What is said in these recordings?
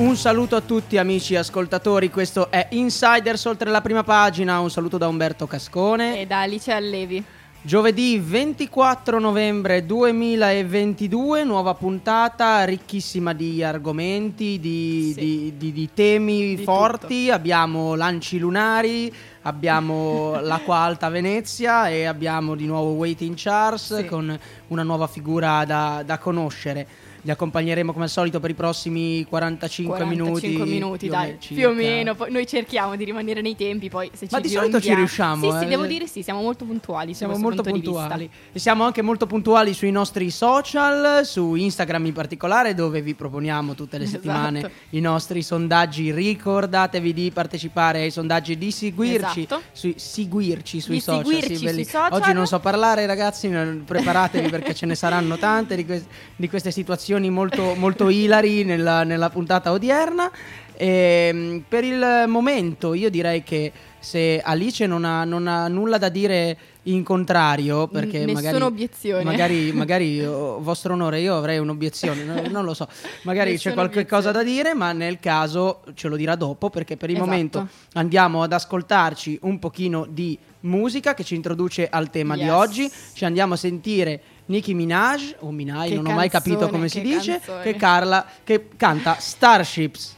Un saluto a tutti amici ascoltatori, questo è Insiders oltre la prima pagina, un saluto da Umberto Cascone. E da Alice Allevi. Giovedì 24 novembre 2022, nuova puntata ricchissima di argomenti, di, Sì. di- di- di temi forti. Abbiamo lanci lunari, abbiamo l'acqua alta Venezia e abbiamo di nuovo Waiting Charles Sì. con una nuova figura da, da conoscere. Li accompagneremo come al solito per i prossimi 45, 45 minuti. minuti, più o dai, me- più o circa. meno. Poi noi cerchiamo di rimanere nei tempi, poi se ci Ma di solito ci riusciamo, Sì, sì, eh. devo dire sì, siamo molto puntuali. Siamo molto puntuali e siamo anche molto puntuali sui nostri social, su Instagram in particolare dove vi proponiamo tutte le Esatto. settimane i nostri sondaggi. Ricordatevi di partecipare ai sondaggi, di seguirci, Esatto. sui, seguirci sui Di social. seguirci sì, sui social. Oggi non so parlare ragazzi, preparatevi perché ce ne saranno tante di, que- di queste situazioni molto, molto ilari nella, nella puntata odierna. Ehm, per il momento io direi che se Alice non ha, non ha nulla da dire in contrario, perché Nessuna magari, obiezione. magari, magari oh, vostro onore, io avrei un'obiezione, no- non lo so, magari c'è qualche cosa da dire, ma nel caso ce lo dirà dopo, perché per il Esatto. momento andiamo ad ascoltarci un pochino di musica che ci introduce al tema di Yes. oggi, ci andiamo a sentire Nicki Minaj, o Minaj, Che non ho mai capito canzone, come si dice, canzone. che, Carla, che canta Starships.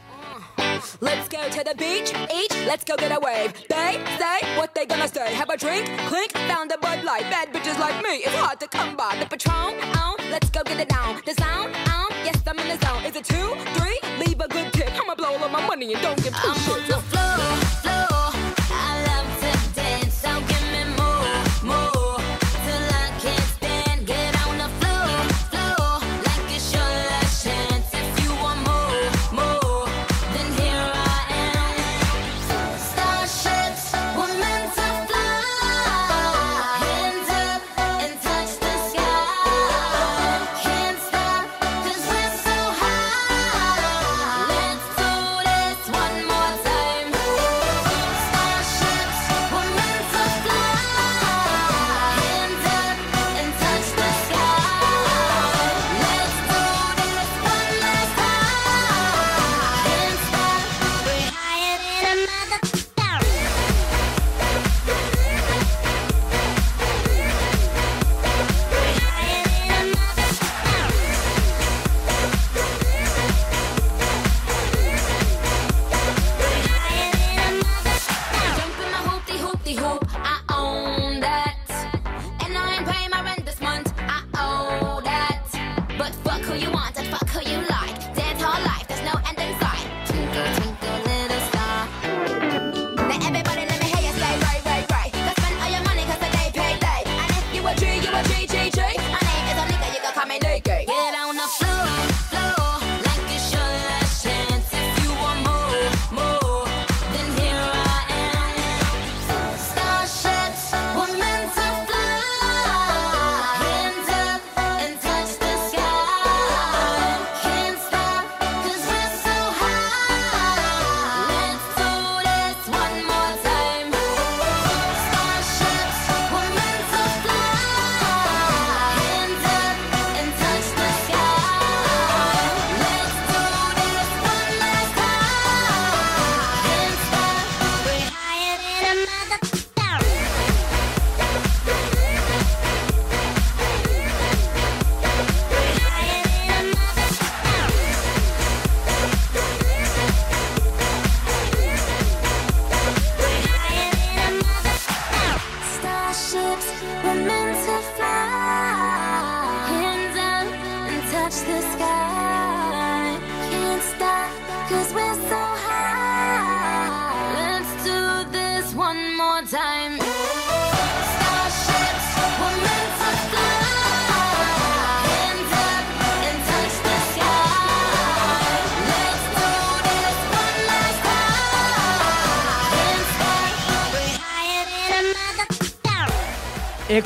Let's go to the beach, each, let's go get a wave. They say what they gonna say. Have a drink, clink, found a Bud Light. Bad bitches like me, it's hard to come by. The Patron, on, let's go get it down. The sound, on, yes, I'm in the zone. Is it two, three? Leave a good tip. I'ma blow all of my money and don't give two I'm on shits. the floor.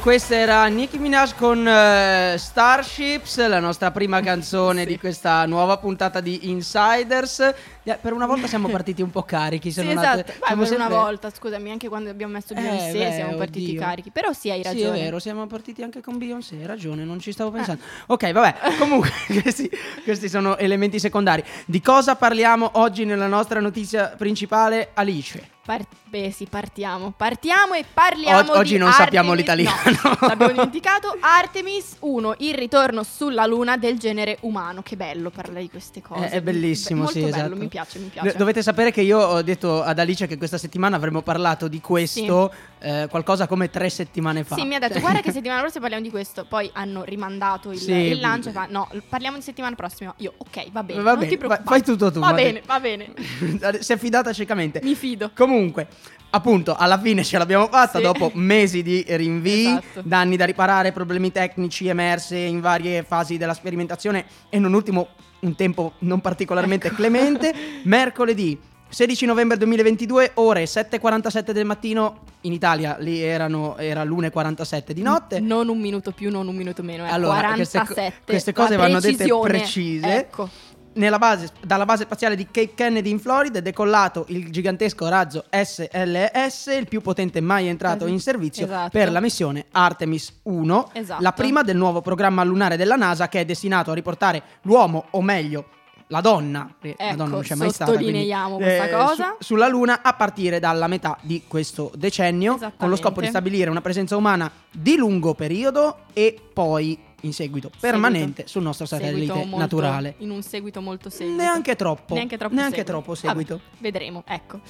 Questa era Nicki Minaj con eh, Starships, la nostra prima canzone di questa nuova puntata di Insiders. Eh, Per una volta siamo partiti un po' carichi. se Sì, non esatto. altre- siamo per una sempre- volta, scusami, anche quando abbiamo messo Eh, Beyoncé beh, siamo partiti oddio. carichi. Però sì, hai Sì, ragione. è vero, siamo partiti anche con Beyoncé, hai ragione, non ci stavo pensando. Ok, vabbè, comunque questi, questi sono elementi secondari. Di cosa parliamo oggi nella nostra notizia principale, Alice? Par- beh, sì, partiamo. Partiamo e parliamo Og- oggi non sappiamo Artemis- l'italiano. No, l'abbiamo dimenticato. Artemis 1, il ritorno sulla luna del genere umano. Che bello parlare di queste cose. È, è bellissimo, Be- sì, bello, esatto. mi piace, mi piace. Dovete sapere che io ho detto ad Alice che questa settimana avremmo parlato di questo eh, qualcosa come tre settimane fa. Sì, mi ha detto, guarda che settimana prossima parliamo di questo. Poi hanno rimandato il, Sì. il lancio. e Fa, no, parliamo di settimana prossima. Io, ok, va bene. Va non bene, ti preoccupare. fai tutto tu, Va va bene, bene. va bene. si è fidata ciecamente. Mi fido. Comunque, appunto, alla fine ce l'abbiamo fatta Sì. dopo mesi di rinvii, Esatto. danni da riparare, problemi tecnici emerse in varie fasi della sperimentazione e non ultimo un tempo non particolarmente Ecco. clemente. Mercoledì 16 novembre 2022, ore 7.47 del mattino, in Italia lì erano, era l'1.47 di notte. Non un minuto più, non un minuto meno. È Allora, queste co- 47. queste La cose vanno dette precise. Ecco. Nella base- dalla base spaziale di Cape Kennedy in Florida è decollato il gigantesco razzo SLS, il più potente mai entrato Es- in servizio esatto. per la missione Artemis 1, Esatto. la prima del nuovo programma lunare della NASA che è destinato a riportare l'uomo, o meglio la donna, perché la Ecco, donna non c'è mai stata, quindi, questa eh, cosa. su- sulla Luna a partire dalla metà di questo decennio, con lo scopo di stabilire una presenza umana di lungo periodo e poi in seguito permanente sul nostro satellite Seguito molto- naturale. In un seguito molto seguito. Neanche troppo. Neanche troppo Neanche seguito. troppo seguito. Vabbè, vedremo, ecco.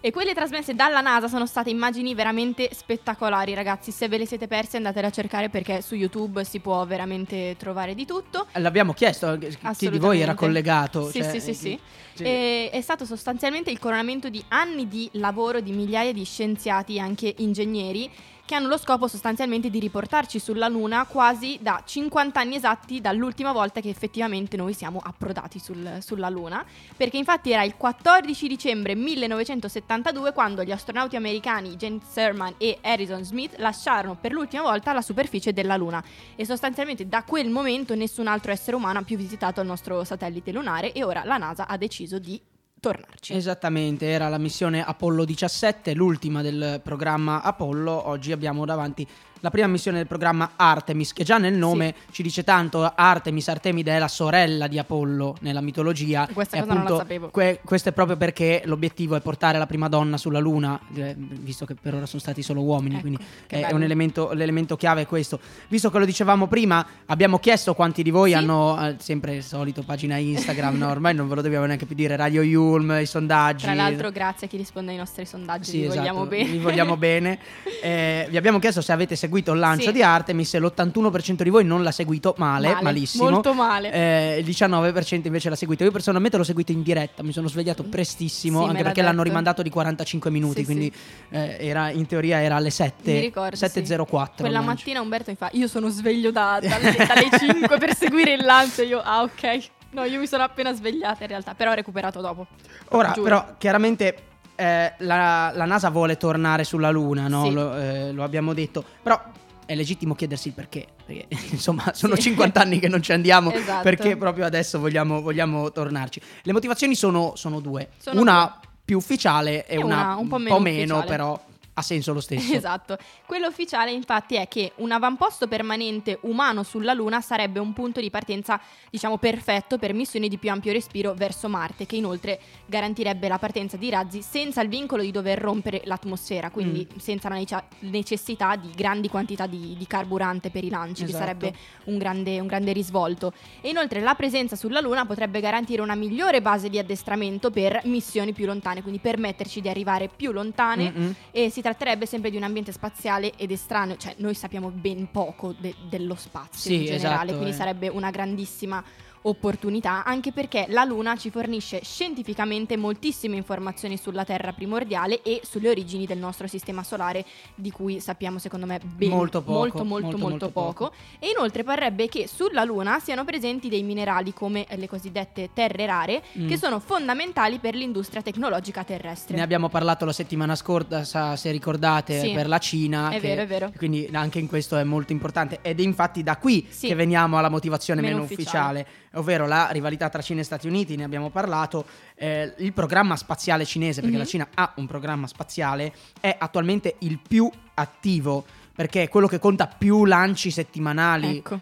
E quelle trasmesse dalla NASA sono state immagini veramente spettacolari, ragazzi. Se ve le siete perse andatele a cercare perché su YouTube si può veramente trovare di tutto. L'abbiamo chiesto, eh, chi di voi era collegato? Sì, Cioè, sì, sì, sì. E è stato sostanzialmente il coronamento di anni di lavoro di migliaia di scienziati e anche ingegneri che hanno lo scopo sostanzialmente di riportarci sulla Luna quasi da 50 anni esatti dall'ultima volta che effettivamente noi siamo approdati sul- sulla Luna, perché infatti era il 14 dicembre 1972 quando gli astronauti americani James Sherman e Harrison Smith lasciarono per l'ultima volta la superficie della Luna. E sostanzialmente da quel momento nessun altro essere umano ha più visitato il nostro satellite lunare e ora la NASA ha deciso di tornarci. Esattamente, era la missione Apollo 17, l'ultima del programma Apollo. Oggi abbiamo davanti la prima missione del programma Artemis, che già nel nome ci dice tanto. Artemis, Artemide è la sorella di Apollo nella mitologia. Questa cosa non la appunto sapevo. que- questo è proprio perché l'obiettivo è portare la prima donna sulla Luna, eh, visto che per ora sono stati solo uomini, Ecco, quindi è bello. un elemento, l'elemento chiave è questo. Visto che lo dicevamo prima, abbiamo chiesto quanti di voi Sì. hanno, eh, sempre il solito, pagina Instagram, no? ormai non ve lo dobbiamo neanche più dire, Radio Yulm, i sondaggi. Tra l'altro grazie a chi risponde ai nostri sondaggi, Sì, vi esatto, vogliamo bene. vi vogliamo bene. Eh, vi abbiamo chiesto se avete seguito il lancio Sì. di Artemis e l'81% di voi non l'ha seguito male, Male, malissimo. molto male. Eh, il 19% invece l'ha seguito. Io personalmente l'ho seguito in diretta, mi sono svegliato prestissimo, Sì, anche perché l'hanno detto. rimandato di 45 minuti, Sì, quindi eh, era, in teoria era alle 7, Mi ricordo, sì. 7.04. Quella mattina Umberto mi fa, io sono sveglio da- dalle, dalle 5 per seguire il lancio. Io, ah ok. No, io mi sono appena svegliata in realtà, però ho recuperato dopo. Ora, Giuro. però, chiaramente eh, la, la NASA vuole tornare sulla Luna, no? Sì. Lo, eh, lo abbiamo detto. Però è legittimo chiedersi il perché. Perché, insomma, sono Sì. 50 anni che non ci andiamo. Esatto. Perché proprio adesso vogliamo, vogliamo tornarci. Le motivazioni sono, sono due: Sono una più ufficiale e, E una, una un po' meno ufficiale. però ha senso lo stesso. Esatto. Quello ufficiale infatti è che un avamposto permanente umano sulla Luna sarebbe un punto di partenza, diciamo, perfetto per missioni di più ampio respiro verso Marte, che inoltre garantirebbe la partenza di razzi senza il vincolo di dover rompere l'atmosfera, quindi Mm. senza la nece- necessità di grandi quantità di, di carburante per i lanci, che Esatto. sarebbe un grande, un grande risvolto. E inoltre la presenza sulla Luna potrebbe garantire una migliore base di addestramento per missioni più lontane, quindi permetterci di arrivare più lontane Mm-mm. e si tratterebbe sempre di un ambiente spaziale ed estraneo, cioè noi sappiamo ben poco de- dello spazio Sì, in generale, esatto, quindi eh. sarebbe una grandissima opportunità, anche perché la Luna ci fornisce scientificamente moltissime informazioni sulla Terra primordiale e sulle origini del nostro sistema solare, di cui sappiamo secondo me ben- Molto poco, molto, molto, molto, molto poco. E inoltre parrebbe che sulla Luna siano presenti dei minerali come le cosiddette terre rare, Mm. che sono fondamentali per l'industria tecnologica terrestre. Ne abbiamo parlato la settimana scorsa, se ricordate, Sì. per la Cina. È vero, è vero. Quindi anche in questo è molto importante. Ed è infatti da qui Sì. che veniamo alla motivazione meno, Meno ufficiale. ufficiale. Ovvero la rivalità tra Cina e Stati Uniti, ne abbiamo parlato. Eh, il programma spaziale cinese, perché Mhm. la Cina ha un programma spaziale, è attualmente il più attivo. Perché è quello che conta più lanci settimanali. Ecco.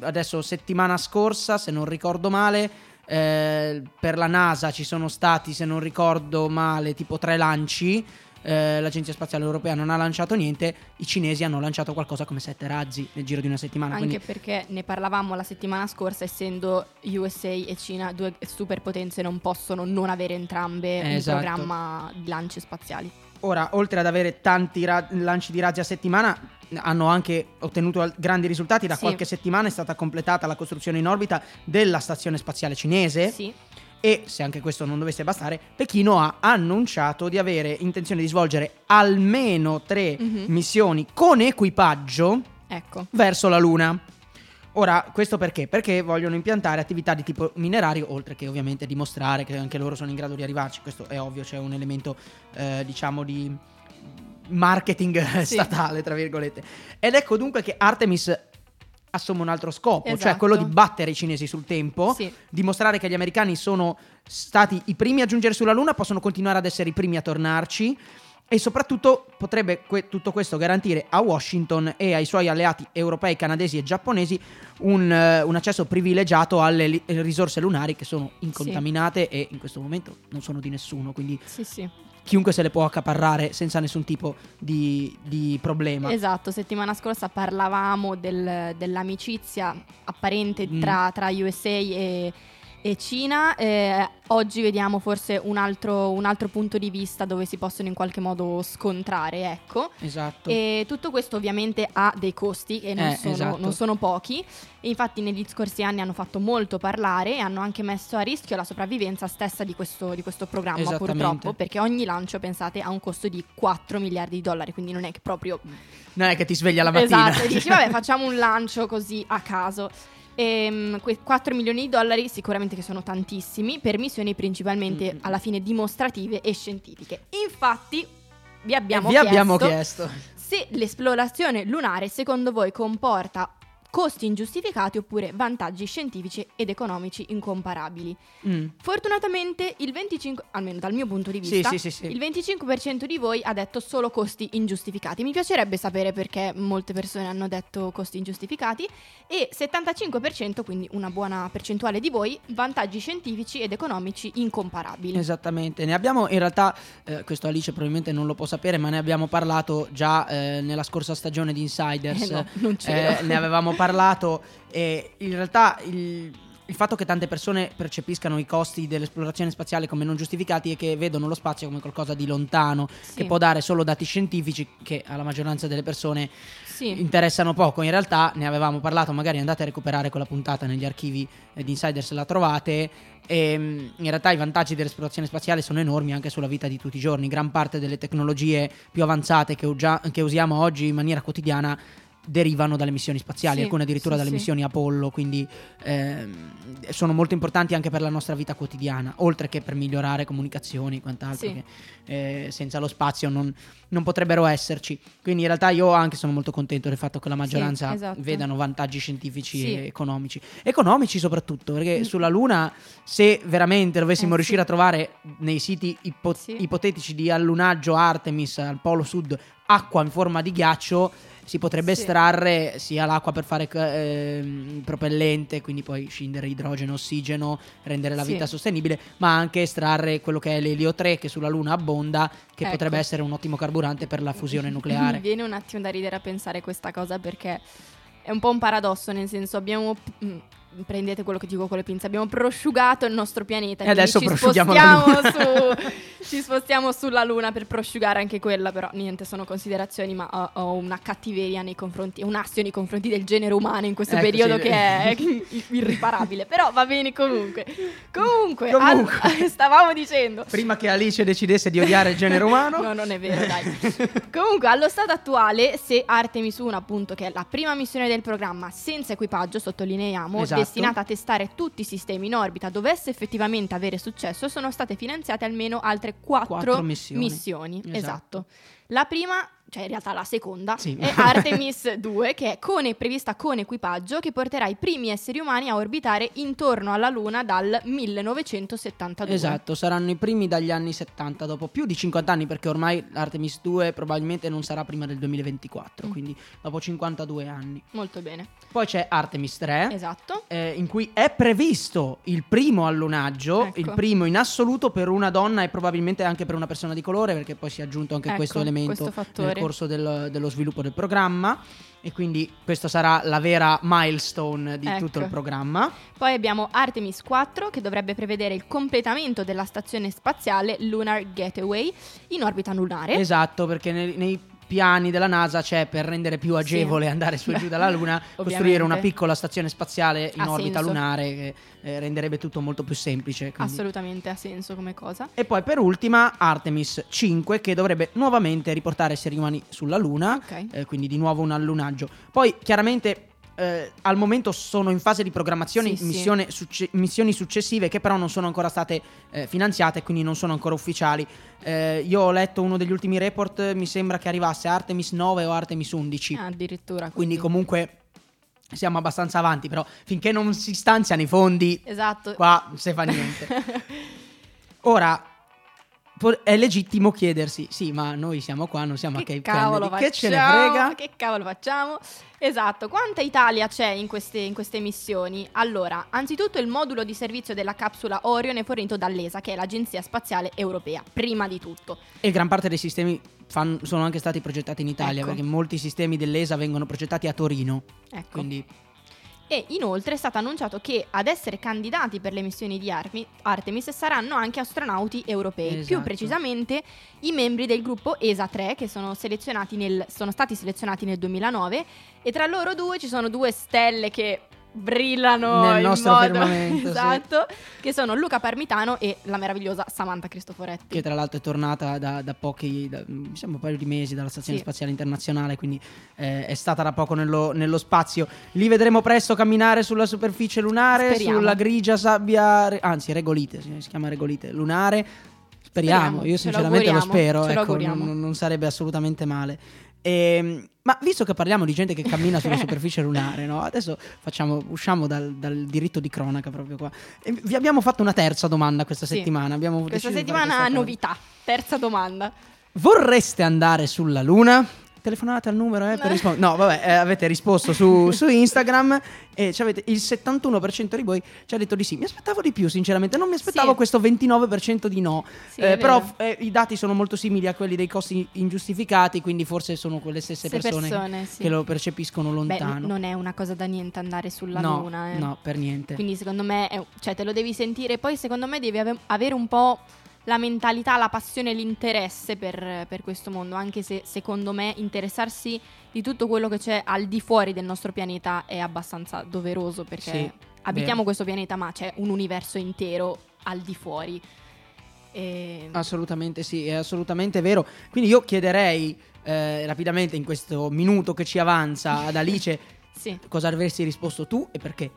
Adesso, settimana scorsa, se non ricordo male, eh, per la NASA ci sono stati, se non ricordo male, tipo tre lanci. Eh, L'Agenzia Spaziale Europea non ha lanciato niente, i cinesi hanno lanciato qualcosa come sette razzi nel giro di una settimana. Anche quindi perché ne parlavamo la settimana scorsa, essendo USA e Cina due superpotenze, non possono non avere entrambe Esatto. un programma di lanci spaziali. Ora, oltre ad avere tanti ra- lanci di razzi a settimana, hanno anche ottenuto grandi risultati. Da Sì. qualche settimana è stata completata la costruzione in orbita della stazione spaziale cinese. Sì, E se anche questo non dovesse bastare, Pechino ha annunciato di avere intenzione di svolgere almeno tre Mhm. missioni con equipaggio ecco. verso la Luna. Ora, questo perché? Perché vogliono impiantare attività di tipo minerario, oltre che ovviamente dimostrare che anche loro sono in grado di arrivarci. Questo è ovvio, c'è un elemento, eh, diciamo, di marketing Sì. statale, tra virgolette. Ed ecco dunque che Artemis assume un altro scopo, cioè Esatto. quello di battere i cinesi sul tempo, Sì. dimostrare che gli americani sono stati i primi a giungere sulla Luna, possono continuare ad essere i primi a tornarci. E soprattutto potrebbe que- tutto questo garantire a Washington e ai suoi alleati europei, canadesi e giapponesi un, eh, un accesso privilegiato alle li- risorse lunari che sono incontaminate e in questo momento non sono di nessuno, quindi Sì, sì. Chiunque se le può accaparrare senza nessun tipo di, di problema. Esatto, settimana scorsa parlavamo del- dell'amicizia apparente Mm. tra, tra USA e, e Cina. Eh, oggi vediamo forse un altro, un altro punto di vista dove si possono in qualche modo scontrare, ecco. Esatto. E tutto questo ovviamente ha dei costi e non, Eh, sono, esatto. non sono pochi. E infatti negli scorsi anni hanno fatto molto parlare e hanno anche messo a rischio la sopravvivenza stessa di questo, di questo programma, purtroppo, perché ogni lancio, pensate, ha un costo di 4 miliardi di dollari, quindi non è che proprio non è che ti sveglia la mattina. Esatto, e dici vabbè facciamo un lancio così a caso. Ehm, que- 4 milioni di dollari sicuramente che sono tantissimi per missioni principalmente Mm. alla fine dimostrative e scientifiche. Infatti vi abbiamo, E vi chiesto, abbiamo chiesto. se l'esplorazione lunare secondo voi comporta costi ingiustificati oppure vantaggi scientifici ed economici incomparabili. Mm. Fortunatamente il 25, almeno dal mio punto di vista, sì, sì, sì. il 25% di voi ha detto solo costi ingiustificati. Mi piacerebbe sapere perché molte persone hanno detto costi ingiustificati e 75%, quindi una buona percentuale di voi, vantaggi scientifici ed economici incomparabili. Esattamente, ne abbiamo in realtà, eh, questo Alice probabilmente non lo può sapere, ma ne abbiamo parlato già eh, nella scorsa stagione di Insiders. Eh no, non c'ero. Eh, ne avevamo parlato e in realtà il, il fatto che tante persone percepiscano i costi dell'esplorazione spaziale come non giustificati è che vedono lo spazio come qualcosa di lontano, Sì. che può dare solo dati scientifici che alla maggioranza delle persone Sì. interessano poco. In realtà ne avevamo parlato, magari andate a recuperare quella puntata negli archivi eh, di Insider se la trovate. E, mm, in realtà i vantaggi dell'esplorazione spaziale sono enormi anche sulla vita di tutti i giorni. Gran parte delle tecnologie più avanzate che, ugia- che usiamo oggi in maniera quotidiana derivano dalle missioni spaziali, Sì, alcune addirittura sì, dalle sì. missioni Apollo, quindi ehm, sono molto importanti anche per la nostra vita quotidiana, oltre che per migliorare comunicazioni e quant'altro, che eh, senza lo spazio non, non potrebbero esserci. Quindi in realtà io anche sono molto contento del fatto che la maggioranza esatto. vedano vantaggi scientifici e economici. Economici soprattutto, perché Mm. sulla Luna se veramente dovessimo Eh, riuscire a trovare nei siti ipo- ipotetici di allunaggio Artemis al polo sud acqua in forma di ghiaccio, si potrebbe Sì. estrarre sia l'acqua per fare ehm, propellente, quindi poi scindere idrogeno, ossigeno, rendere la Sì. vita sostenibile, ma anche estrarre quello che è l'elio 3 che sulla Luna abbonda, che Ecco. potrebbe essere un ottimo carburante per la fusione nucleare. Mi viene un attimo da ridere a pensare questa cosa perché è un po' un paradosso, nel senso abbiamo mm, prendete quello che dico con le pinze, abbiamo prosciugato il nostro pianeta. E adesso ci spostiamo, su, ci spostiamo sulla Luna per prosciugare anche quella, però niente, sono considerazioni, ma ho, ho una cattiveria nei confronti, un astio nei confronti del genere umano in questo Ecco, periodo sì. che è irriparabile, però va bene comunque. Comunque, Comunque. al- stavamo dicendo... Prima che Alice decidesse di odiare il genere umano. No, non è vero, dai. Comunque, allo stato attuale, se Artemis 1, appunto, che è la prima missione del programma senza equipaggio, sottolineiamo, Esatto. Destinata a testare tutti i sistemi in orbita, dovesse effettivamente avere successo, sono state finanziate almeno altre quattro, Quattro missioni. missioni. Esatto. Esatto. La prima, cioè in realtà la seconda, Sì. è Artemis 2, che è con, prevista con equipaggio, che porterà i primi esseri umani a orbitare intorno alla Luna dal 1972. Esatto, saranno i primi dagli anni 70, dopo più di 50 anni, perché ormai Artemis 2 probabilmente non sarà prima del 2024, Mm. quindi dopo 52 anni. Molto bene. Poi c'è Artemis 3. Esatto. eh, in cui è previsto il primo allunaggio, Ecco. il primo in assoluto per una donna e probabilmente anche per una persona di colore, perché poi si è aggiunto anche Ecco, questo elemento questo fattore. Corso del- dello sviluppo del programma. E quindi questa sarà la vera milestone di Ecco. tutto il programma. Poi abbiamo Artemis 4 che dovrebbe prevedere il completamento della stazione spaziale Lunar Gateway in orbita lunare. Esatto, perché nei, nei piani della NASA c'è per rendere più agevole andare su e giù dalla Luna costruire una piccola stazione spaziale in Ha orbita senso. lunare che eh, renderebbe tutto molto più semplice. quindi- Assolutamente ha senso come cosa. E poi per ultima Artemis 5 che dovrebbe nuovamente riportare esseri umani sulla Luna, Ok. eh, quindi di nuovo un allunaggio. Poi chiaramente eh, al momento sono in fase di programmazione Sì, sì. missione succe- missioni successive che però non sono ancora state eh, finanziate, quindi non sono ancora ufficiali. Eh, io ho letto uno degli ultimi report, mi sembra che arrivasse Artemis 9 o Artemis 11. Ah, addirittura. Quindi comunque siamo abbastanza avanti, però finché non si stanziano i fondi Esatto. qua non si fa niente. Ora, è legittimo chiedersi, sì, ma noi siamo qua, non siamo a che Cape cavolo Kennedy, facciamo? che ce ne frega? Che cavolo facciamo? Esatto, quanta Italia c'è in queste, in queste missioni? Allora, anzitutto il modulo di servizio della capsula Orion è fornito dall'ESA, che è l'Agenzia Spaziale Europea, prima di tutto. E gran parte dei sistemi fan- sono anche stati progettati in Italia, Ecco. perché molti sistemi dell'ESA vengono progettati a Torino, Ecco. quindi E inoltre è stato annunciato che ad essere candidati per le missioni di Armi- Artemis saranno anche astronauti europei, Esatto. più precisamente i membri del gruppo ESA 3 che sono, selezionati nel- sono stati selezionati nel 2009 e tra loro due ci sono due stelle che brillano Nel in nostro modo firmamento, sì. esatto, che sono Luca Parmitano e la meravigliosa Samantha Cristoforetti. che tra l'altro è tornata da, da pochi, da, sembra un paio di mesi dalla Stazione Sì. Spaziale Internazionale, quindi eh, è stata da poco nello, nello spazio. Li vedremo presto camminare sulla superficie lunare, Speriamo. sulla grigia sabbia, anzi regolite, si, chiama regolite lunare. Speriamo, Speriamo, io ce lo sinceramente lo, auguriamo, spero, lo ecco, non, non sarebbe assolutamente male. Ehm, ma visto che parliamo di gente che cammina sulla superficie lunare, no? adesso facciamo, usciamo dal, dal diritto di cronaca proprio qua. E vi abbiamo fatto una terza domanda questa Sì. settimana. Abbiamo Questa settimana questa novità. Terza domanda. Vorreste andare sulla Luna? Telefonate al numero eh, per rispondere. No, vabbè, eh, avete risposto su, su Instagram e avete il 71% di voi ci ha detto di sì. Mi aspettavo di più, sinceramente. Non mi aspettavo Sì. questo 29% di no. Sì, Eh, però eh, i dati sono molto simili a quelli dei costi ingiustificati, quindi forse sono quelle stesse Se persone, persone, sì. che lo percepiscono Beh, lontano. n- non è una cosa da niente andare sulla no, Luna. eh. no, per niente. Quindi secondo me, è- cioè te lo devi sentire, poi secondo me devi ave- avere un po' la mentalità, la passione, l'interesse per, per questo mondo, anche se secondo me interessarsi di tutto quello che c'è al di fuori del nostro pianeta è abbastanza doveroso perché Sì, abitiamo vero. questo pianeta ma c'è un universo intero al di fuori. E... Assolutamente sì, è assolutamente vero. Quindi io chiederei eh, rapidamente in questo minuto che ci avanza ad Alice Sì. cosa avresti risposto tu e perché.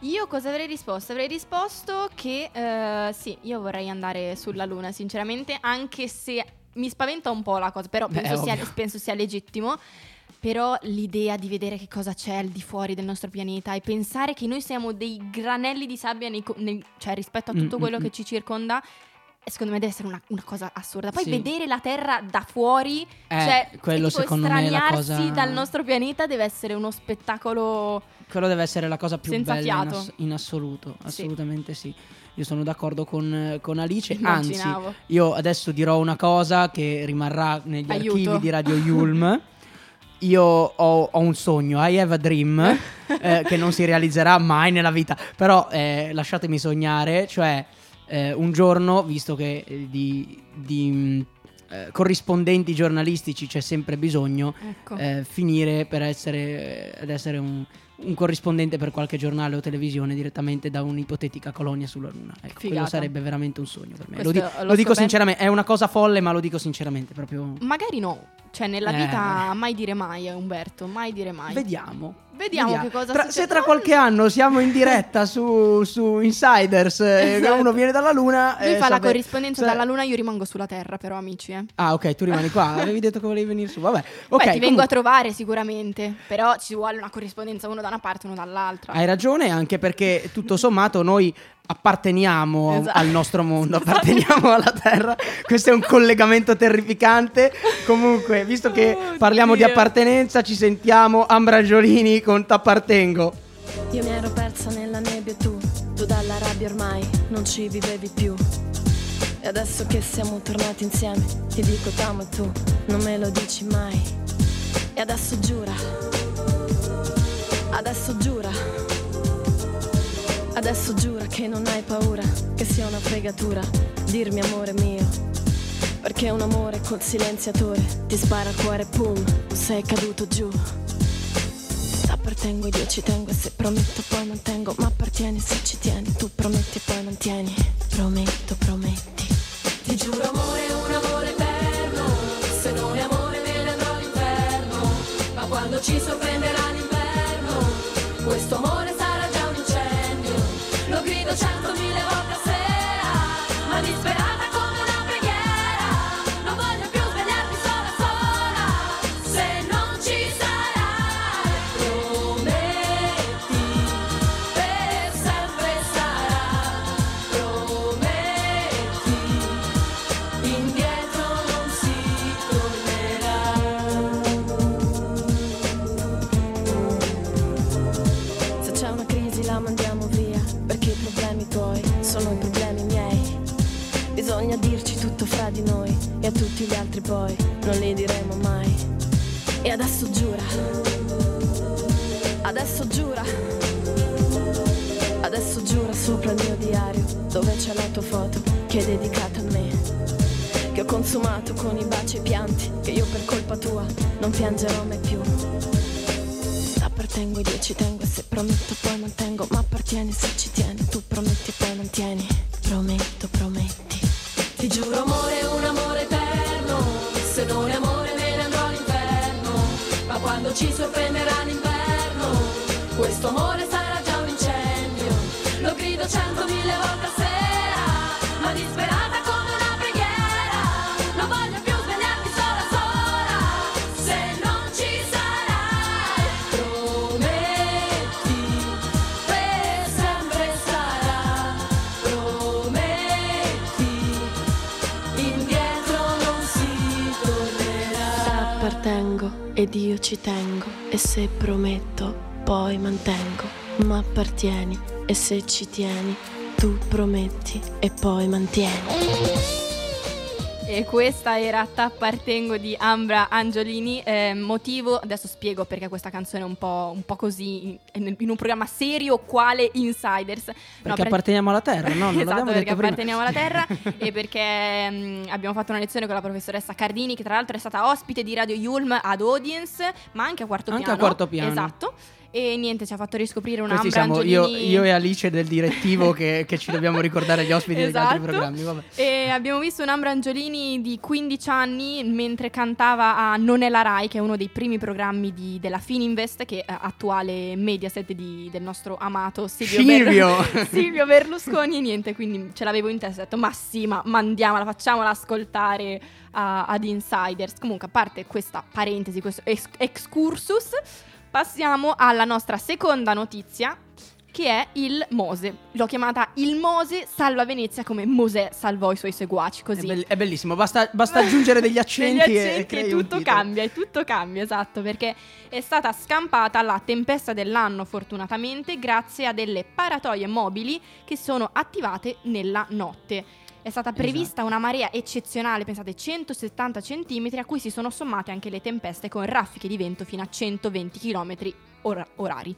Io cosa avrei risposto? Avrei risposto che eh, sì, io vorrei andare sulla Luna, sinceramente, anche se mi spaventa un po' la cosa, però Beh, penso, sia, penso sia legittimo. Però l'idea di vedere che cosa c'è al di fuori del nostro pianeta e pensare che noi siamo dei granelli di sabbia nei nei- cioè, rispetto a tutto Mm, quello mm, che mm. ci circonda, secondo me deve essere una, una cosa assurda. Poi Sì. vedere la Terra da fuori, Eh, cioè quello tipo secondo me la cosa- dal nostro pianeta deve essere uno spettacolo Quello deve essere la cosa più Senza bella in, fiato. ass- in assoluto, Sì. assolutamente sì. Io sono d'accordo con, con Alice, anzi Immaginavo. io adesso dirò una cosa che rimarrà negli Aiuto. archivi di Radio Yulm. io ho, ho un sogno, I have a dream, eh, che non si realizzerà mai nella vita, però eh, lasciatemi sognare, cioè eh, un giorno, visto che eh, di, di, mh, eh, corrispondenti giornalistici c'è sempre bisogno, Ecco. eh, finire per essere, ad essere un, un corrispondente per qualche giornale o televisione direttamente da un'ipotetica colonia sulla Luna. Ecco, quello sarebbe veramente un sogno per me. Lo, Questo di- l'ho lo dico scoperto- sinceramente, è una cosa folle, ma lo dico sinceramente, proprio... Magari no, cioè nella Eh. vita mai dire mai, eh, Umberto, mai dire mai. Vediamo. Vediamo che cosa Tra-. Se tra qualche anno siamo in diretta su, su Insiders e Esatto. uno viene dalla Luna. Lui eh, fa la corrispondenza sa- dalla luna, io rimango sulla terra, però amici, eh. Ah, ok, tu rimani qua. Avevi detto che volevi venire su. Vabbè, ok. Beh, ti vengo a comunque, trovare sicuramente, però ci vuole una corrispondenza uno da una parte e uno dall'altra. Hai ragione, anche perché tutto sommato noi apparteniamo Esatto. al nostro mondo, apparteniamo alla Terra. Questo è un collegamento terrificante. Comunque, visto che Oh, parliamo di Dio. appartenenza, ci sentiamo Ambragiolini con T'appartengo. Io mi ero persa nella nebbia e tu, tu dalla rabbia ormai non ci vivevi più. E adesso che siamo tornati insieme, ti dico t'amo e tu non me lo dici mai. E adesso giura, adesso giura, adesso giura che non hai paura, che sia una fregatura, dirmi amore mio. Perché un amore col silenziatore ti spara al cuore, pum, sei caduto giù. T'appartengo ed io ci tengo e se prometto poi mantengo Ma appartieni se ci tieni Tu prometti e poi mantieni Prometto, prometti Ti giuro amore, un amore eterno Se non è amore me ne andrò all'inferno Ma quando ci sorprenderà l'inverno Questo amore sarà tutti gli altri poi non li diremo mai. E adesso giura Adesso giura Adesso giura sopra il mio diario Dove c'è la tua foto che è dedicata a me Che ho consumato con i baci e i pianti Che io per colpa tua non piangerò mai più. T'appartengo ed io ci tengo e se prometto poi mantengo Ma appartieni se ci tieni Tu prometti e poi mantieni Prometto, prometti. Ti giuro amore, un amore Se non è amore me ne andrò all'inferno. Ma quando ci sorprenderà l'inverno Questo amore sarà già un incendio. Lo grido centomila io ci tengo E se prometto poi mantengo. Ma appartieni e se ci tieni Tu prometti e poi mantieni E questa era T'appartengo di Ambra Angiolini. eh, motivo, adesso spiego perché questa canzone è un po', un po' così in, in un programma serio quale Insiders. No, Perché pre- apparteniamo alla Terra, no? Non esatto, perché apparteniamo alla Terra e perché mm, abbiamo fatto una lezione con la professoressa Cardini, che tra l'altro è stata ospite di Radio Yulm ad Audience, ma anche a quarto Anche piano. a quarto piano. Esatto. E niente, ci ha fatto riscoprire Questi un'Ambra siamo io, io e Alice del direttivo che, che ci dobbiamo ricordare gli ospiti degli altri Esatto. programmi. Vabbè. E abbiamo visto un'Ambra Angiolini di 15 anni mentre cantava a Non è la Rai, che è uno dei primi programmi di- della Fininvest, che è attuale Mediaset di- del nostro amato Silvio! Berlu- Silvio Berlusconi. E niente, quindi ce l'avevo in testa. Ho detto, ma sì, ma mandiamola, facciamola ascoltare a- ad Insiders. Comunque, a parte questa parentesi, questo ex- excursus, passiamo alla nostra seconda notizia che è il Mose. L'ho chiamata il Mose salva Venezia come Mosè salvò i suoi seguaci, È, così. bell- è bellissimo, basta, basta aggiungere degli accenti, Degli e- e, accenti e un tutto cambia, e tutto cambia, esatto, perché è stata scampata la tempesta dell'anno fortunatamente grazie a delle paratoie mobili che sono attivate nella notte. È stata Esatto. prevista una marea eccezionale, pensate 170 cm, a cui si sono sommate anche le tempeste con raffiche di vento fino a 120 km orari.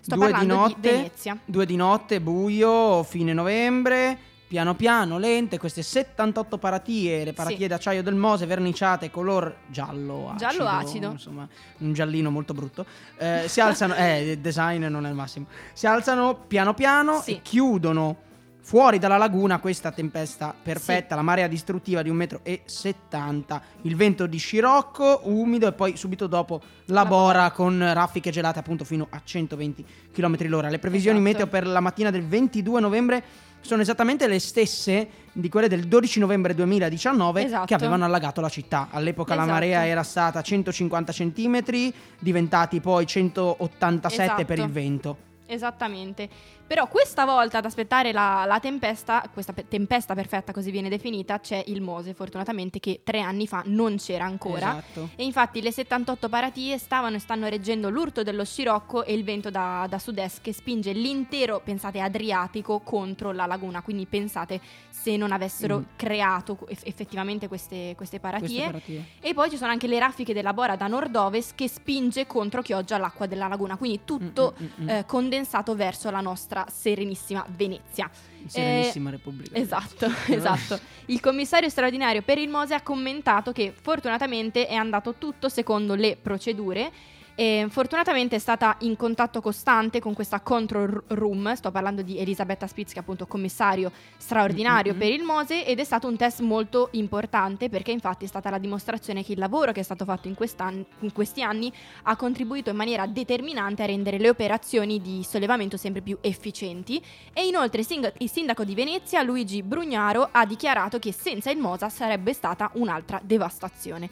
Sto Due di parlando di, notte. Venezia. Due di notte, buio, fine novembre, piano piano, lente, queste 78 paratie, le paratie Sì. d'acciaio del Mose verniciate color giallo acido. Giallo acido. Insomma, un giallino molto brutto. Eh, si alzano, eh, il design non è il massimo. Si alzano piano piano Sì. e chiudono fuori dalla laguna questa tempesta perfetta, la marea distruttiva di 1,70 m, il vento di scirocco, umido e poi subito dopo la La bora con raffiche gelate appunto fino a 120 km l'ora. Le previsioni Esatto. meteo per la mattina del 22 novembre sono esattamente le stesse di quelle del 12 novembre 2019 Esatto. che avevano allagato la città. All'epoca la Esatto. marea era stata 150 cm, diventati poi 187 per il Esatto. vento. Esattamente. Però questa volta ad aspettare la, la tempesta, questa pe- tempesta perfetta così viene definita, c'è il Mose, fortunatamente che tre anni fa non c'era ancora. Esatto. E infatti le 78 paratie stavano e stanno reggendo l'urto dello scirocco e il vento da, da sud-est che spinge l'intero, pensate, Adriatico contro la laguna. Quindi pensate se non avessero Mm. creato eff- effettivamente queste, queste paratie. Queste paratie. E poi ci sono anche le raffiche della Bora da nord-ovest che spinge contro Chioggia l'acqua della laguna. Quindi tutto Mm, mm, mm, mm. eh, condensato verso la nostra serenissima Venezia. Serenissima Repubblica. Esatto, esatto. Il commissario straordinario per il Mose ha commentato che fortunatamente è andato tutto secondo le procedure. E fortunatamente è stata in contatto costante con questa control room, sto parlando di Elisabetta Spitz che è appunto commissario straordinario Mhm. per il Mose ed è stato un test molto importante perché infatti è stata la dimostrazione che il lavoro che è stato fatto in, in questi anni ha contribuito in maniera determinante a rendere le operazioni di sollevamento sempre più efficienti e inoltre il sindaco di Venezia, Luigi Brugnaro, ha dichiarato che senza il Mosa sarebbe stata un'altra devastazione.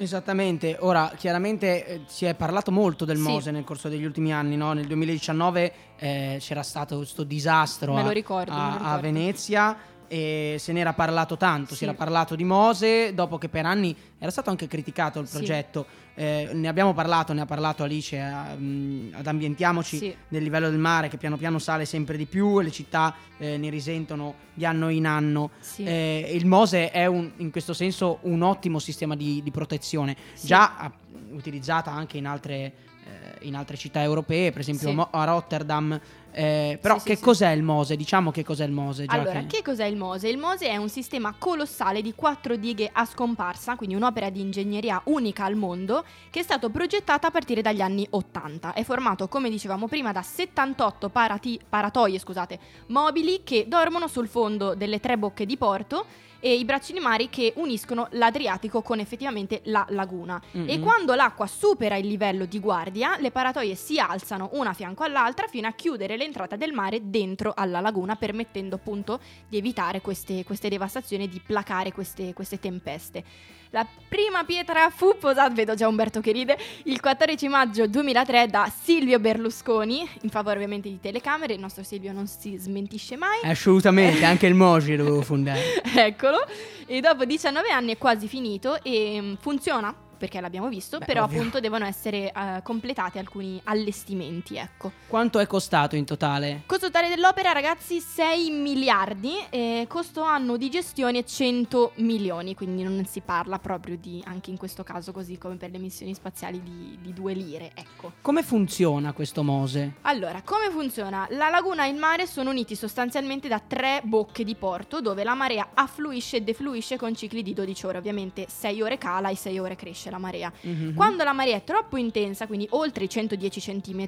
Esattamente, ora chiaramente eh, si è parlato molto del Sì. Mose nel corso degli ultimi anni, no? nel 2019 eh, c'era stato questo disastro a- ricordo, a, a. Venezia e se ne era parlato tanto, Sì. si era parlato di Mose dopo che per anni era stato anche criticato il Sì. progetto, Eh, ne abbiamo parlato, ne ha parlato Alice a- mm, ad Ambientiamoci Sì. del livello del mare che piano piano sale sempre di più e le città eh, ne risentono di anno in anno. Sì. Eh, il Mose è un- in questo senso un ottimo sistema di, di protezione, Sì. già ah, utilizzata anche in altre, eh, in altre città europee, per esempio Sì. A Rotterdam. Eh, però Sì, sì, che sì. cos'è il Mose? Diciamo che cos'è il Mose. Allora, che- che cos'è il Mose? Il Mose è un sistema colossale di quattro dighe a scomparsa, quindi un'opera di ingegneria unica al mondo, che è stato progettata a partire dagli anni 80. È formato, come dicevamo prima, da 78 parati- paratoie scusate, mobili che dormono sul fondo delle tre bocche di porto e i braccini mari che uniscono l'Adriatico con effettivamente la laguna. E Mhm. quando l'acqua supera il livello di guardia, le paratoie si alzano una a fianco all'altra fino a chiudere l'entrata del mare dentro alla laguna, permettendo appunto di evitare queste, queste devastazioni e di placare queste, queste tempeste. La prima pietra fu posata, vedo già Umberto che ride, il 14 maggio 2003 da Silvio Berlusconi, in favore ovviamente di telecamere, il nostro Silvio non si smentisce mai. Assolutamente, anche il Mose lo devo fondare. Eccolo, e dopo 19 anni è quasi finito e mm, funziona perché l'abbiamo visto, Beh, però ovvio. appunto devono essere eh, completati alcuni allestimenti, ecco. Quanto è costato in totale? Costo totale dell'opera, ragazzi, 6 miliardi, e costo anno di gestione 100 milioni, quindi non si parla proprio di, anche in questo caso, così come per le missioni spaziali, di, di due lire, ecco. Come funziona questo Mose? Allora, come funziona? La laguna e il mare sono uniti sostanzialmente da tre bocche di porto dove la marea affluisce e defluisce con cicli di 12 ore. Ovviamente 6 ore cala e 6 ore cresce la marea. Mhm. Quando la marea è troppo intensa, quindi oltre i 110 cm,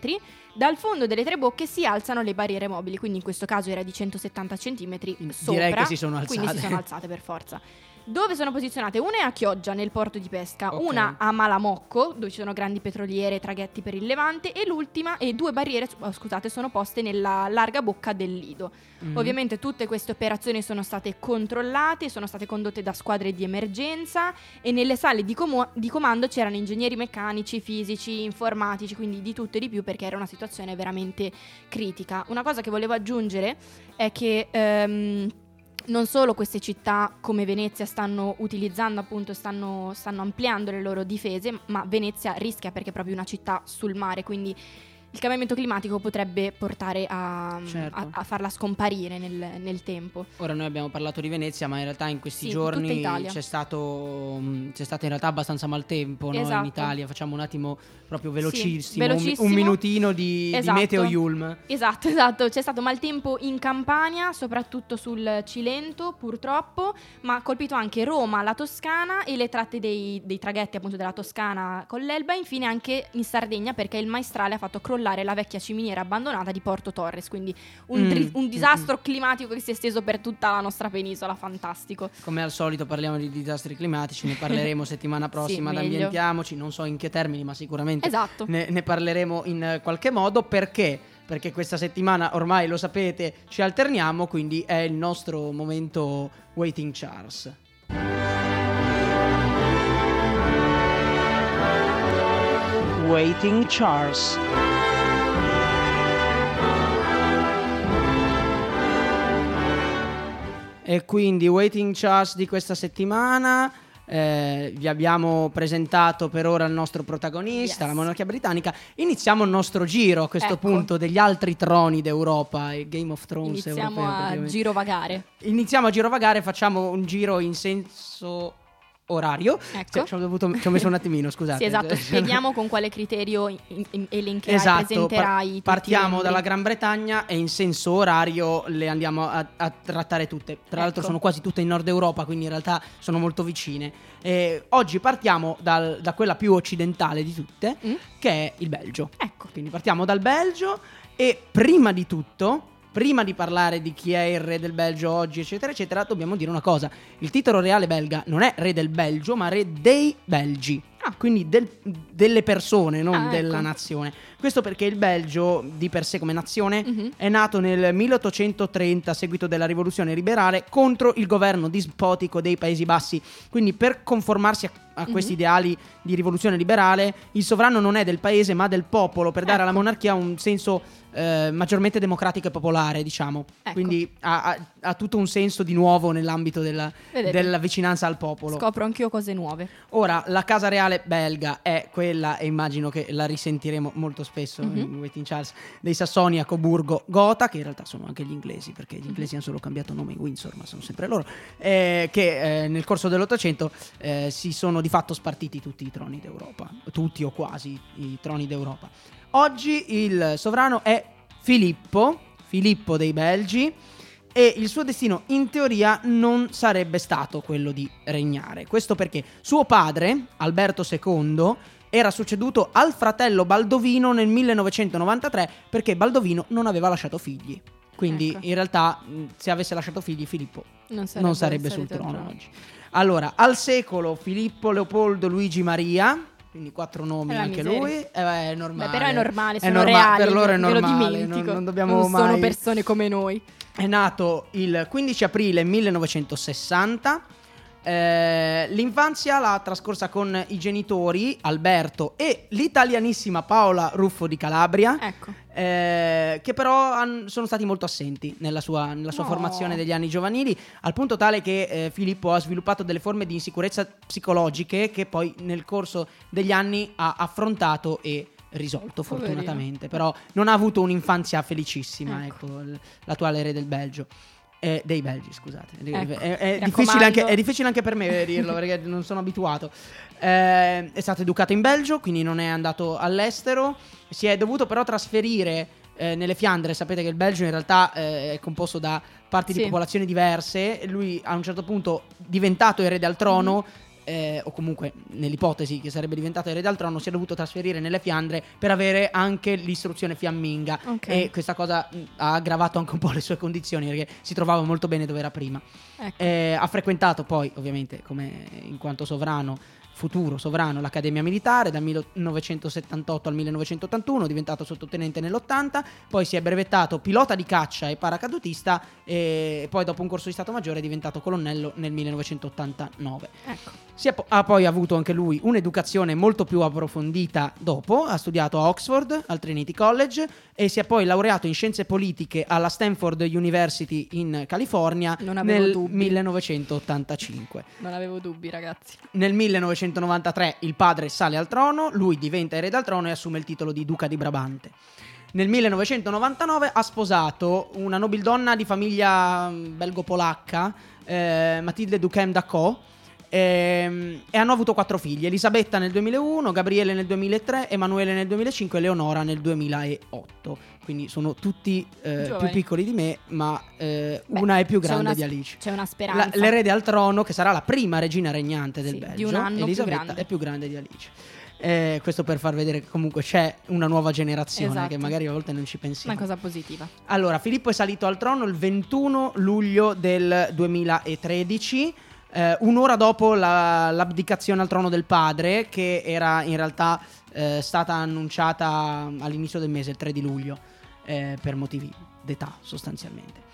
dal fondo delle tre bocche si alzano le barriere mobili, quindi in questo caso era di 170 cm sopra. Direi che si sono Quindi si alzate. sono alzate per forza. Dove sono posizionate? Una è a Chioggia, nel porto di pesca, Ok. una a Malamocco, dove ci sono grandi petroliere e traghetti per il Levante, e l'ultima e due barriere, oh, scusate, sono poste nella larga bocca del Lido. Mhm. Ovviamente tutte queste operazioni sono state controllate, sono state condotte da squadre di emergenza e nelle sale di, comu- di comando c'erano ingegneri meccanici, fisici, informatici, quindi di tutto e di più perché era una situazione veramente critica. Una cosa che volevo aggiungere è che ehm, non solo queste città come Venezia stanno utilizzando appunto, stanno, stanno ampliando le loro difese, ma Venezia rischia perché è proprio una città sul mare, quindi il cambiamento climatico potrebbe portare a, Certo. a- a farla scomparire nel, nel tempo. Ora noi abbiamo parlato di Venezia, ma in realtà in questi Sì, in giorni Italia. c'è stato, mh, c'è stato in realtà abbastanza maltempo no? in Esatto. Italia. Facciamo un attimo proprio Sì, velocissimo, un- velocissimo. Un, minutino di, di Esatto. meteo Yulm. Esatto, esatto, c'è stato maltempo in Campania, soprattutto sul Cilento purtroppo, ma ha colpito anche Roma, la Toscana e le tratte dei, dei traghetti appunto della Toscana con l'Elba infine anche in Sardegna perché il maestrale ha fatto crollare la vecchia ciminiera abbandonata di Porto Torres, quindi un, Mm, tri- un mm, disastro climatico che si è esteso per tutta la nostra penisola, fantastico. Come al solito parliamo di disastri climatici, ne parleremo settimana prossima, ad meglio. ambientiamoci, non so in che termini, ma sicuramente Esatto. ne, ne parleremo in qualche modo perché perché questa settimana ormai lo sapete ci alterniamo quindi è il nostro momento Waiting Charles Waiting Charles E quindi Waiting Charles di questa settimana eh, vi abbiamo presentato per ora il nostro protagonista, Yes. la monarchia britannica. Iniziamo il nostro giro a questo Ecco. punto degli altri troni d'Europa, il Game of Thrones Iniziamo europeo. a girovagare. Iniziamo a girovagare, facciamo un giro in senso orario. Ecco. Cioè, ci, ho dovuto- ci ho messo un attimino, scusate. Sì, esatto, spieghiamo con quale criterio in- in- elencherai, Esatto, presenterai par- partiamo dalla Gran Bretagna e in senso orario le andiamo a, a trattare tutte. Tra l'altro Ecco. sono quasi tutte in Nord Europa, quindi in realtà sono molto vicine. Eh, oggi partiamo dal- da quella più occidentale di tutte, Mm? che è il Belgio. Ecco. Quindi partiamo dal Belgio e prima di tutto, prima di parlare di chi è il re del Belgio oggi, eccetera, eccetera, dobbiamo dire una cosa. Il titolo reale belga non è re del Belgio, ma re dei Belgi. Ah. Quindi del- delle persone, non Ah, ecco. della nazione. Questo perché il Belgio, di per sé come nazione, Mhm. è nato nel 1830 a seguito della rivoluzione liberale contro il governo dispotico dei Paesi Bassi. Quindi per conformarsi a, a Mhm. questi ideali di rivoluzione liberale, il sovrano non è del paese ma del popolo, per dare alla Ecco. monarchia un senso eh, maggiormente democratico e popolare, diciamo. Ecco. Quindi ha, ha- ha tutto un senso di nuovo nell'ambito della, della vicinanza al popolo. Scopro anch'io cose nuove. Ora, la casa reale belga è quella, e immagino che la risentiremo molto spesso Mhm. in Waiting Charles, dei Sassonia, Coburgo, Gotha, che in realtà sono anche gli inglesi, perché Mhm. gli inglesi hanno solo cambiato nome in Windsor, ma sono sempre loro, eh, che eh, nel corso dell'Ottocento eh, si sono di fatto spartiti tutti i troni d'Europa, tutti o quasi i troni d'Europa. Oggi il sovrano è Filippo, Filippo dei Belgi, e il suo destino in teoria non sarebbe stato quello di regnare. Questo perché suo padre, Alberto II, era succeduto al fratello Baldovino nel 1993 perché Baldovino non aveva lasciato figli. Quindi Ecco. in realtà se avesse lasciato figli Filippo Non sarebbe, non sarebbe sul trono oggi. Allora, al secolo Filippo Leopoldo Luigi Maria, quindi quattro nomi anche miseria. lui, eh, beh, è normale. Beh, però è normale, È sono norma- reali. Per loro è normale, non, non dobbiamo Non mai... sono persone come noi. È nato il 15 aprile 1960. Eh, l'infanzia l'ha trascorsa con i genitori Alberto e l'italianissima Paola Ruffo di Calabria, Ecco. eh, che però han- sono stati molto assenti nella sua, nella sua No. formazione degli anni giovanili, al punto tale che eh, Filippo ha sviluppato delle forme di insicurezza psicologiche che poi nel corso degli anni ha affrontato e risolto Poverino. fortunatamente, però non ha avuto un'infanzia felicissima, Ecco. ecco, l- l'attuale re del Belgio. Eh, dei belgi, scusate. Ecco, è, è difficile anche, è difficile anche per me dirlo perché non sono abituato. Eh, è stato educato in Belgio, quindi non è andato all'estero. Si è dovuto però trasferire eh, nelle Fiandre. Sapete che il Belgio in realtà eh, è composto da parti di Sì. popolazione diverse. Lui a un certo punto, diventato erede al trono, Mm-hmm. Eh, o comunque nell'ipotesi che sarebbe diventato erede al trono, si è dovuto trasferire nelle Fiandre per avere anche l'istruzione fiamminga. Ok. E questa cosa mh, ha aggravato anche un po' le sue condizioni perché si trovava molto bene dove era prima. Ecco. Eh, ha frequentato poi, ovviamente, come in quanto sovrano, futuro sovrano, l'Accademia Militare dal 1978 al 1981, diventato sottotenente nell'80, poi si è brevettato pilota di caccia e paracadutista e poi dopo un corso di Stato Maggiore è diventato colonnello nel 1989. Ecco. Si è po- ha poi avuto anche lui un'educazione molto più approfondita dopo, ha studiato a Oxford, al Trinity College e si è poi laureato in scienze politiche alla Stanford University in California nel dubbi. 1985. Non avevo dubbi, ragazzi. Nel 1993 il padre sale al trono, lui diventa erede al trono e assume il titolo di duca di Brabante. Nel 1999 ha sposato una nobildonna di famiglia mm, belgo-polacca, eh, Matilde Duquesne d'Acco, ehm, e hanno avuto quattro figli, Elisabetta nel 2001, Gabriele nel 2003, Emanuele nel 2005 e Leonora nel 2008. Quindi sono tutti eh, più piccoli di me, ma eh, Beh, una è più grande una- di Alice. C'è una speranza. La- l'erede al trono, che sarà la prima regina regnante del Sì, di Belgio, un anno più Elisabetta grande. è più grande di Alice. Eh, questo per far vedere che comunque c'è una nuova generazione Esatto. che magari a volte non ci pensiamo. Una cosa positiva. Allora, Filippo è salito al trono il 21 luglio del 2013, eh, un'ora dopo la- l'abdicazione al trono del padre, che era in realtà eh, stata annunciata all'inizio del mese, il 3 di luglio, eh, per motivi d'età sostanzialmente.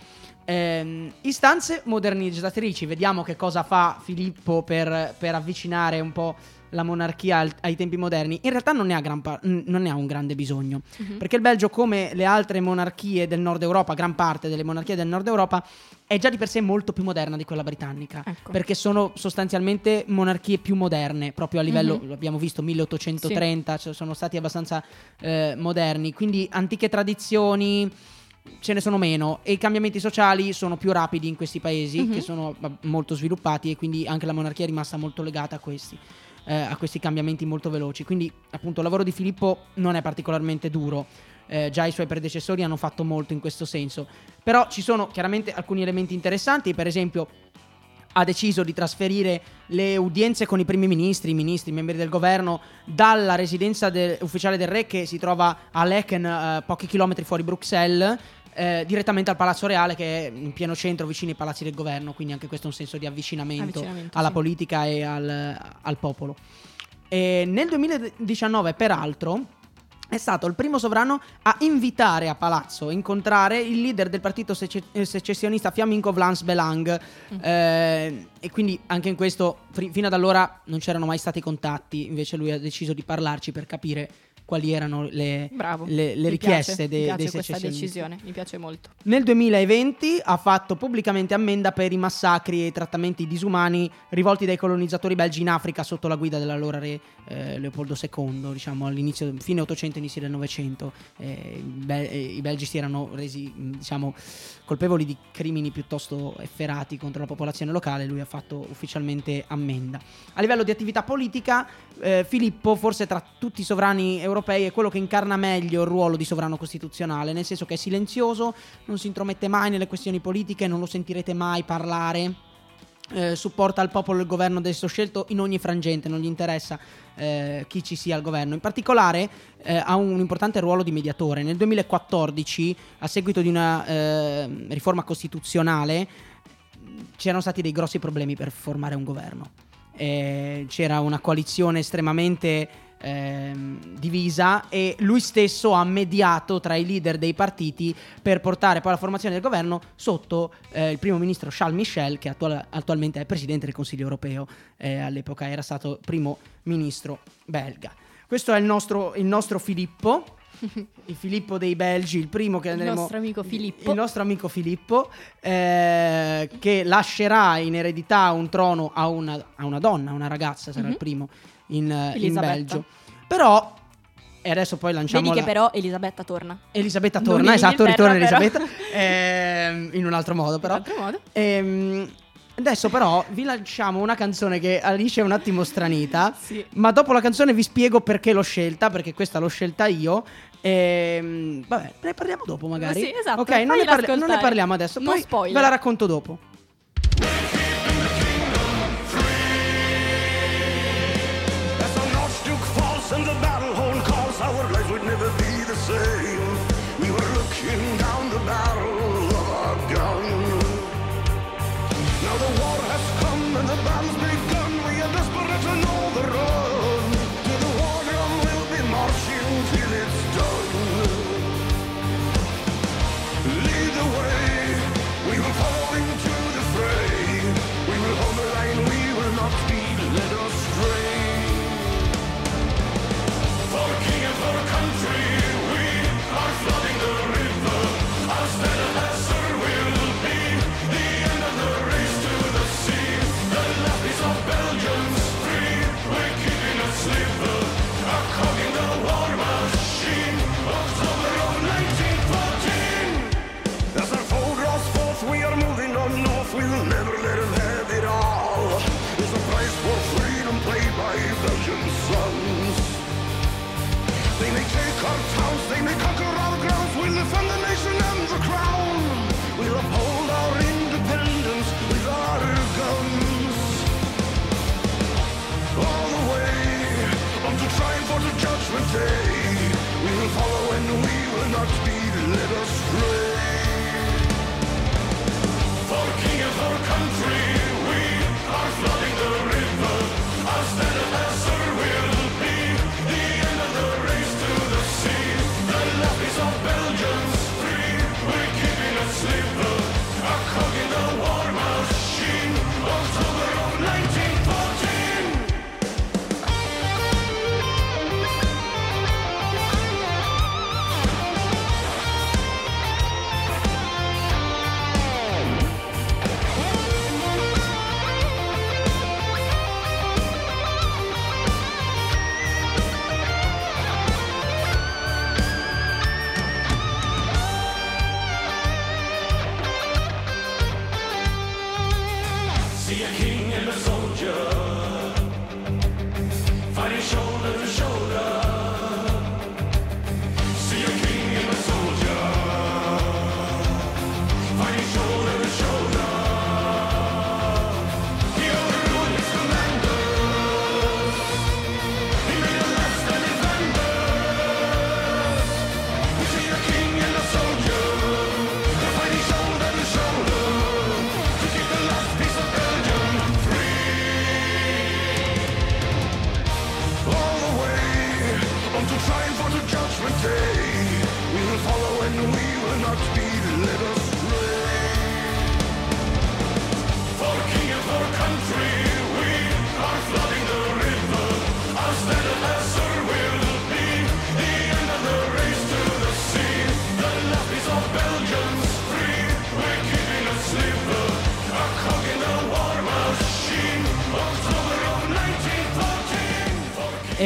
Ehm, istanze modernizzatrici, vediamo che cosa fa Filippo per, per avvicinare un po' la monarchia al- ai tempi moderni. In realtà non ne ha, par- non ne ha un grande bisogno. Mhm. Perché il Belgio, come le altre monarchie del nord Europa, gran parte delle monarchie del nord Europa, è già di per sé molto più moderna di quella britannica. Ecco. Perché sono sostanzialmente monarchie più moderne, proprio a livello, Mhm. abbiamo visto, 1830, cioè sono stati abbastanza eh, moderni. Quindi antiche tradizioni ce ne sono meno e i cambiamenti sociali sono più rapidi in questi paesi Mhm. che sono molto sviluppati e quindi anche la monarchia è rimasta molto legata a questi eh, a questi cambiamenti molto veloci. Quindi appunto il lavoro di Filippo non è particolarmente duro. Eh, già i suoi predecessori hanno fatto molto in questo senso. Però ci sono chiaramente alcuni elementi interessanti. Per esempio ha deciso di trasferire le udienze con i primi ministri, i ministri, i membri del governo dalla residenza del- ufficiale del re che si trova a Lecken, eh, pochi chilometri fuori Bruxelles, eh, direttamente al Palazzo Reale che è in pieno centro vicino ai palazzi del governo, quindi anche questo è un senso di avvicinamento, Avvicinamento, alla sì. politica e al, al popolo. E nel 2019, peraltro, è stato il primo sovrano a invitare a palazzo, incontrare il leader del partito sece- eh, secessionista fiammingo Vlaams Belang. Mm. Eh, e quindi anche in questo, fino ad allora non c'erano mai stati contatti. Invece lui ha deciso di parlarci per capire quali erano le, le- le richieste piace, mi dei secessionisti. mi piace molto. Nel 2020 ha fatto pubblicamente ammenda per i massacri e i trattamenti disumani rivolti dai colonizzatori belgi in Africa sotto la guida dell'allora re eh, Leopoldo II, diciamo all'inizio, fine 800, inizi del 900. Eh, i, Bel- eh, I belgi si erano resi, mh, diciamo, colpevoli di crimini piuttosto efferati contro la popolazione locale. Lui ha fatto ufficialmente ammenda. A livello di attività politica, eh, Filippo, forse tra tutti i sovrani europei, è quello che incarna meglio il ruolo di sovrano costituzionale, nel senso che è silenzioso, non si intromette mai nelle questioni politiche, non lo sentirete mai parlare. eh, supporta il popolo e il governo del suo scelto in ogni frangente, non gli interessa eh, chi ci sia al governo. In particolare eh, ha un importante ruolo di mediatore. Nel 2014, a seguito di una eh, riforma costituzionale, c'erano stati dei grossi problemi per formare un governo. Eh, c'era una coalizione estremamente ehm, divisa e lui stesso ha mediato tra i leader dei partiti per portare poi la formazione del governo sotto eh, il primo ministro Charles Michel che attual- attualmente è presidente del Consiglio europeo, eh, all'epoca era stato primo ministro belga. Questo è il nostro, il nostro Filippo, il Filippo dei Belgi, il primo che Il andremo... nostro amico Filippo. Il nostro amico Filippo, eh, che lascerà in eredità un trono a una, a una donna, una ragazza, sarà Mhm. il primo in, eh, in. Belgio. Però, e adesso poi lanciamo Vedi che la- però Elisabetta torna. Elisabetta Non torna, in esatto, ritorna Elisabetta, ehm, in un altro modo però. In altro modo. Ehm, adesso però vi lanciamo una canzone che Alice è un attimo stranita, Sì. ma dopo la canzone vi spiego perché l'ho scelta, perché questa l'ho scelta io. Ehm, vabbè, ne parliamo dopo magari. Sì, esatto, Ok, non ne, parli- non ne parliamo adesso, Non poi spoiler. ve la racconto dopo.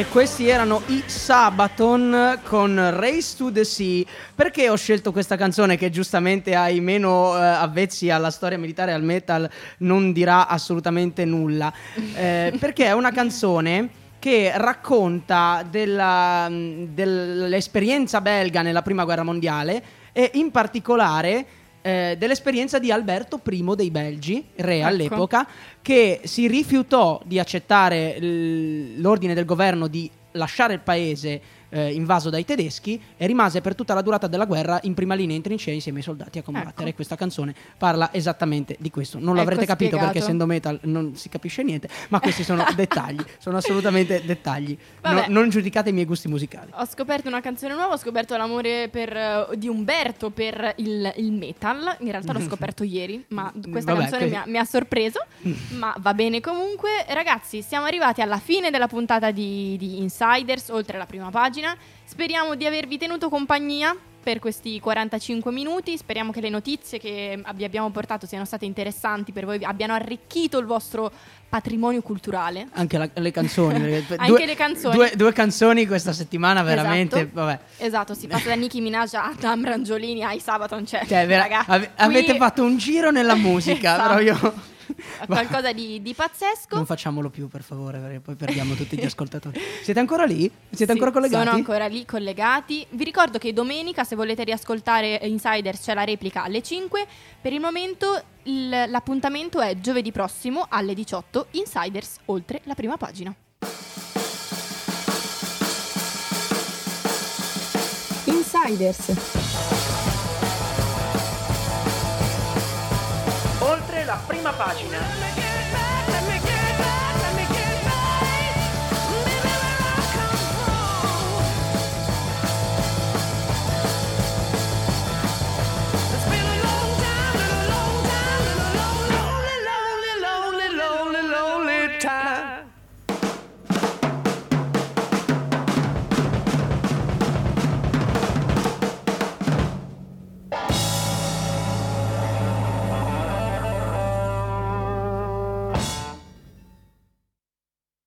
E questi erano i Sabaton con Race to the Sea. Perché ho scelto questa canzone che giustamente ai meno eh, avvezzi alla storia militare e al metal non dirà assolutamente nulla? Eh, perché è una canzone che racconta della- dell'esperienza belga nella prima guerra mondiale e in particolare eh, dell'esperienza di Alberto I dei Belgi, re Ecco. all'epoca, che si rifiutò di accettare l'ordine del governo di lasciare il paese eh, invaso dai tedeschi e rimase per tutta la durata della guerra in prima linea in trincea insieme ai soldati a combattere. Ecco. Questa canzone parla esattamente di questo. Non l'avrete Ecco capito perché essendo metal non si capisce niente, ma questi sono dettagli, sono assolutamente dettagli. No- non giudicate i miei gusti musicali. Ho scoperto una canzone nuova, ho scoperto l'amore per, eh, di Umberto per il, il metal. In realtà l'ho scoperto ieri, ma questa Vabbè, canzone mi ha, mi ha sorpreso. ma va bene comunque. Ragazzi, siamo arrivati alla fine della puntata di, di Insiders, oltre la prima pagina. Speriamo di avervi tenuto compagnia per questi 45 minuti. Speriamo che le notizie che vi abbiamo portato siano state interessanti per voi, abbiano arricchito il vostro patrimonio culturale. Anche la- le canzoni. Anche due- le canzoni. Due, due canzoni questa settimana, veramente. Esatto. Vabbè. Esatto, si passa da Nicki Minaj a Adam Rangiolini ai Sabaton. Cioè, Cioè, vera- ave- qui- avete fatto un giro nella musica, Esatto. però io... qualcosa di, di pazzesco. Non facciamolo più, per favore, perché poi perdiamo tutti gli ascoltatori. Siete ancora lì? Siete Sì, ancora collegati? Sono ancora lì collegati. Vi ricordo che domenica, se volete riascoltare Insiders, c'è la replica alle 5. Per il momento il- l'appuntamento è giovedì prossimo alle 18. Insiders oltre la prima pagina. Insiders. Oltre la prima pagina.